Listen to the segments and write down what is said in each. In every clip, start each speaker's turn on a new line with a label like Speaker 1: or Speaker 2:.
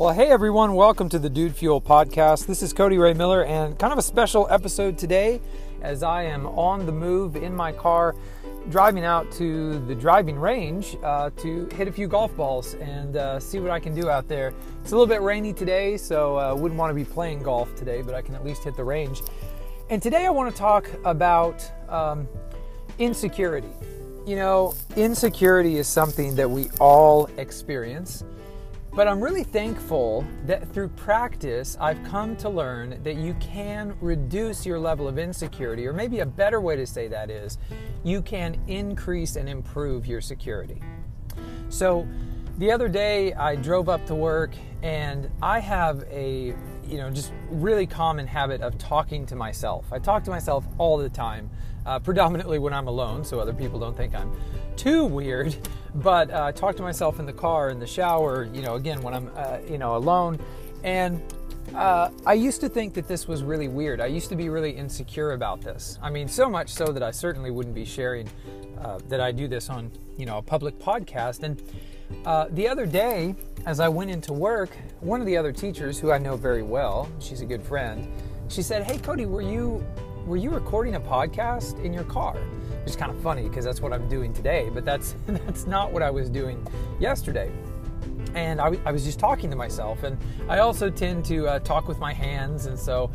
Speaker 1: Well, hey everyone, welcome to the Dude Fuel podcast. This is Cody Ray Miller, and kind of a special episode today as I am on the move in my car, driving out to the driving range uh, to hit a few golf balls and uh, see what I can do out there. It's a little bit rainy today, so uh, wouldn't want to be playing golf today, but I can at least hit the range. And today I want to talk about um, insecurity. You know, insecurity is something that we all experience. But I'm really thankful that through practice, I've come to learn that you can reduce your level of insecurity, or maybe a better way to say that is you can increase and improve your security. So, the other day I drove up to work and I have a you know just really common habit of talking to myself. I talk to myself all the time, uh, predominantly when I'm alone, so other people don't think I'm too weird. But uh, I talk to myself in the car, in the shower, you know, again when I'm uh, you know alone, and uh, I used to think that this was really weird. I used to be really insecure about this. I mean, so much so that I certainly wouldn't be sharing uh, that I do this on you know a public podcast and uh, the other day, as I went into work, one of the other teachers, who I know very well, she's a good friend, she said, "Hey, Cody, were you were you recording a podcast in your car?" Which is kind of funny because that's what I'm doing today, but that's that's not what I was doing yesterday. And I, I was just talking to myself, and I also tend to uh, talk with my hands, and so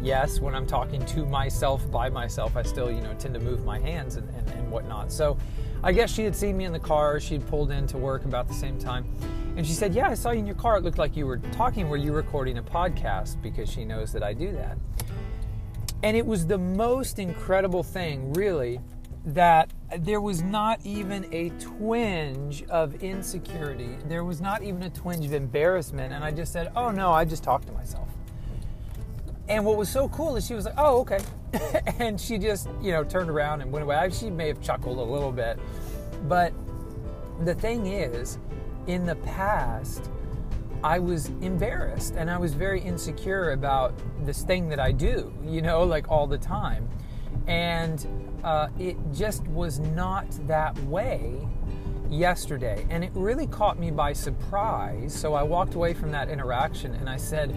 Speaker 1: yes, when I'm talking to myself by myself, I still you know tend to move my hands and, and, and whatnot. So I guess she had seen me in the car. She had pulled into work about the same time. And she said, Yeah, I saw you in your car. It looked like you were talking. Were you recording a podcast? Because she knows that I do that. And it was the most incredible thing, really, that there was not even a twinge of insecurity. There was not even a twinge of embarrassment. And I just said, Oh, no, I just talked to myself. And what was so cool is she was like, "Oh, okay," and she just you know turned around and went away. She may have chuckled a little bit, but the thing is, in the past, I was embarrassed and I was very insecure about this thing that I do, you know, like all the time, and uh, it just was not that way yesterday, and it really caught me by surprise. So I walked away from that interaction and I said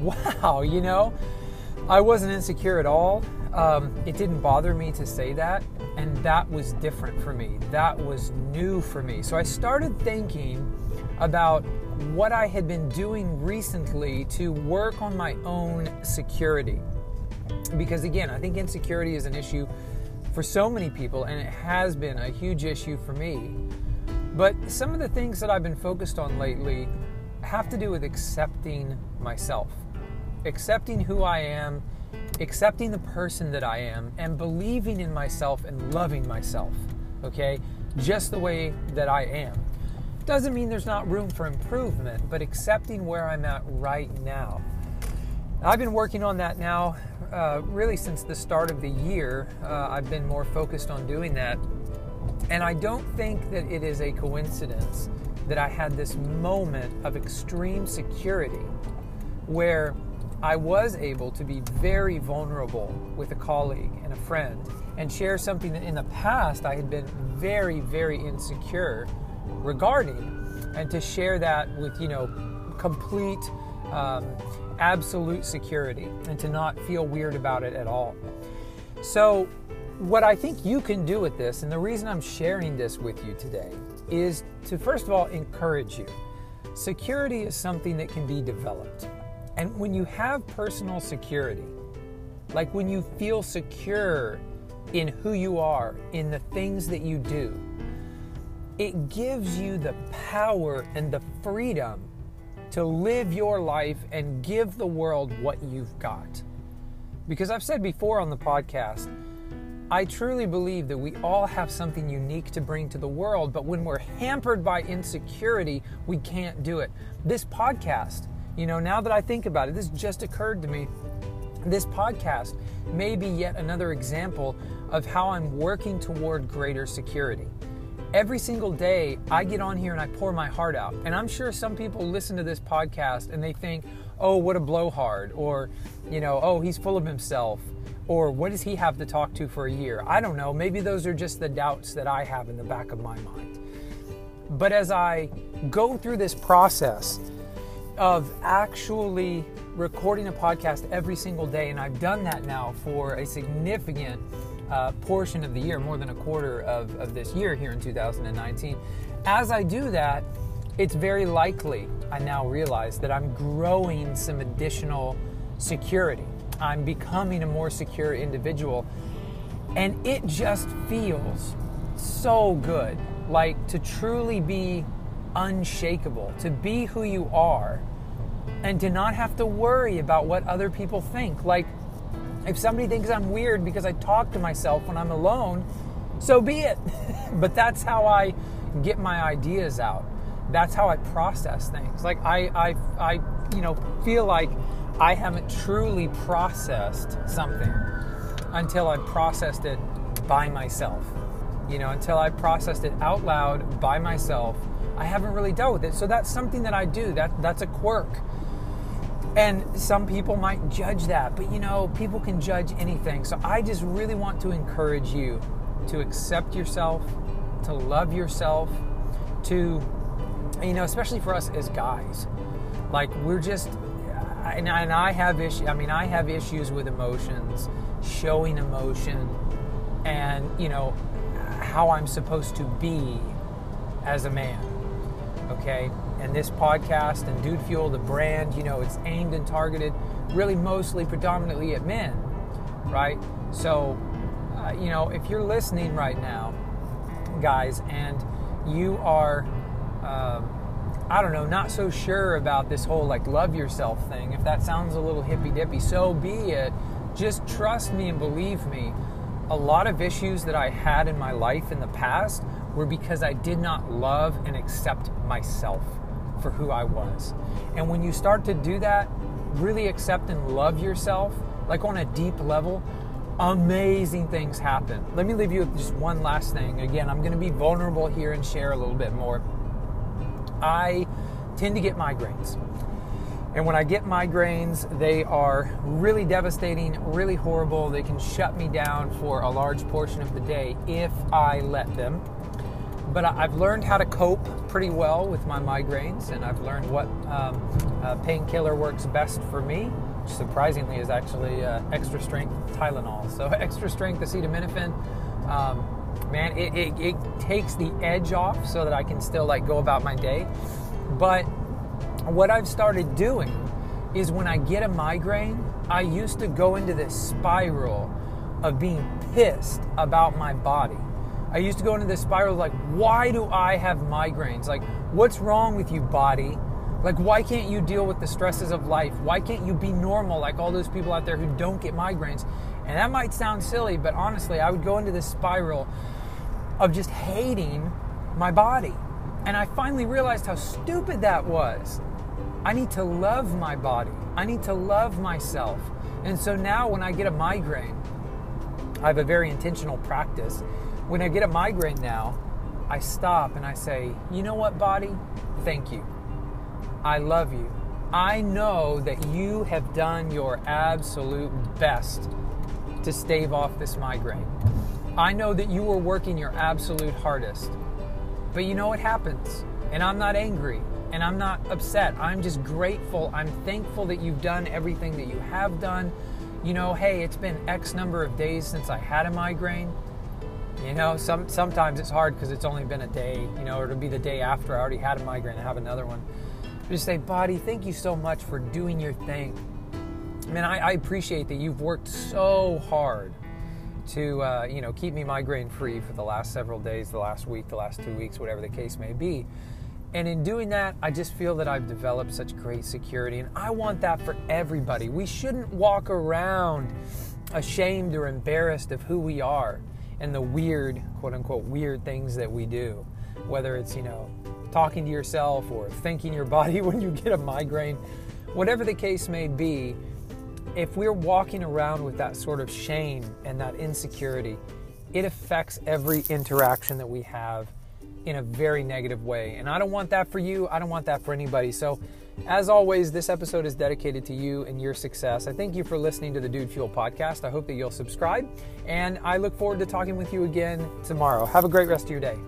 Speaker 1: wow, you know, I wasn't insecure at all. Um, it didn't bother me to say that, and that was different for me. That was new for me. So I started thinking about what I had been doing recently to work on my own security. Because again, I think insecurity is an issue for so many people, and it has been a huge issue for me. But some of the things that I've been focused on lately have to do with accepting myself accepting who I am, accepting the person that I am, and believing in myself and loving myself, okay? Just the way that I am. Doesn't mean there's not room for improvement, but accepting where I'm at right now. I've been working on that now uh, really since the start of the year. Uh, I've been more focused on doing that. And I don't think that it is a coincidence that I had this moment of extreme security where I was able to be very vulnerable with a colleague and a friend and share something that in the past I had been very, very insecure regarding, and to share that with, you know, complete, um, absolute security and to not feel weird about it at all. So, what I think you can do with this, and the reason I'm sharing this with you today, is to first of all encourage you. Security is something that can be developed. And when you have personal security, like when you feel secure in who you are, in the things that you do, it gives you the power and the freedom to live your life and give the world what you've got. Because I've said before on the podcast, I truly believe that we all have something unique to bring to the world, but when we're hampered by insecurity, we can't do it. This podcast, you know, now that I think about it, this just occurred to me. This podcast may be yet another example of how I'm working toward greater security. Every single day, I get on here and I pour my heart out. And I'm sure some people listen to this podcast and they think, oh, what a blowhard, or, you know, oh, he's full of himself, or what does he have to talk to for a year? I don't know. Maybe those are just the doubts that I have in the back of my mind. But as I go through this process, of actually recording a podcast every single day, and I've done that now for a significant uh, portion of the year, more than a quarter of, of this year here in 2019. As I do that, it's very likely, I now realize, that I'm growing some additional security. I'm becoming a more secure individual. And it just feels so good. Like to truly be unshakable, to be who you are, and to not have to worry about what other people think. Like, if somebody thinks I'm weird because I talk to myself when I'm alone, so be it. but that's how I get my ideas out. That's how I process things. Like I, I, I, you know, feel like I haven't truly processed something until I've processed it by myself. You know, until I've processed it out loud by myself, I haven't really dealt with it. So that's something that I do. That that's a quirk. And some people might judge that, but you know, people can judge anything. So I just really want to encourage you to accept yourself, to love yourself, to, you know, especially for us as guys. Like, we're just, and I have issues, I mean, I have issues with emotions, showing emotion, and, you know, how I'm supposed to be as a man. Okay? And this podcast and Dude Fuel, the brand, you know, it's aimed and targeted really mostly predominantly at men, right? So, uh, you know, if you're listening right now, guys, and you are, um, I don't know, not so sure about this whole like love yourself thing, if that sounds a little hippy dippy, so be it. Just trust me and believe me. A lot of issues that I had in my life in the past were because I did not love and accept myself for who I was. And when you start to do that, really accept and love yourself, like on a deep level, amazing things happen. Let me leave you with just one last thing. Again, I'm going to be vulnerable here and share a little bit more. I tend to get migraines. And when I get migraines, they are really devastating, really horrible. They can shut me down for a large portion of the day if I let them. But I've learned how to cope pretty well with my migraines, and I've learned what um, painkiller works best for me Which surprisingly is actually uh, extra strength Tylenol. So extra strength acetaminophen, um, man, it, it, it, takes the edge off so that I can still like go about my day. But what I've started doing is when I get a migraine, I used to go into this spiral of being pissed about my body. I used to go into this spiral like, why do I have migraines? Like, what's wrong with you, body? Like, why can't you deal with the stresses of life? Why can't you be normal like all those people out there who don't get migraines? And that might sound silly, but honestly, I would go into this spiral of just hating my body. And I finally realized how stupid that was. I need to love my body, I need to love myself. And so now when I get a migraine, I have a very intentional practice. When I get a migraine now, I stop and I say, you know what, body? Thank you. I love you. I know that you have done your absolute best to stave off this migraine. I know that you were working your absolute hardest. But you know what happens? And I'm not angry and I'm not upset. I'm just grateful. I'm thankful that you've done everything that you have done. You know, hey, it's been X number of days since I had a migraine. You know, some sometimes it's hard because it's only been a day, you know, or it'll be the day after I already had a migraine and have another one. Just say, Body, thank you so much for doing your thing. Man, I, I appreciate that you've worked so hard to uh, you know keep me migraine free for the last several days, the last week, the last two weeks, whatever the case may be. And in doing that, I just feel that I've developed such great security, and I want that for everybody. We shouldn't walk around ashamed or embarrassed of who we are and the weird, quote unquote, weird things that we do. Whether it's, you know, talking to yourself or thanking your body when you get a migraine, whatever the case may be, if we're walking around with that sort of shame and that insecurity, it affects every interaction that we have in a very negative way. And I don't want that for you. I don't want that for anybody. So, as always, this episode is dedicated to you and your success. I thank you for listening to the Dude Fuel podcast. I hope that you'll subscribe. And I look forward to talking with you again tomorrow. Have a great rest of your day.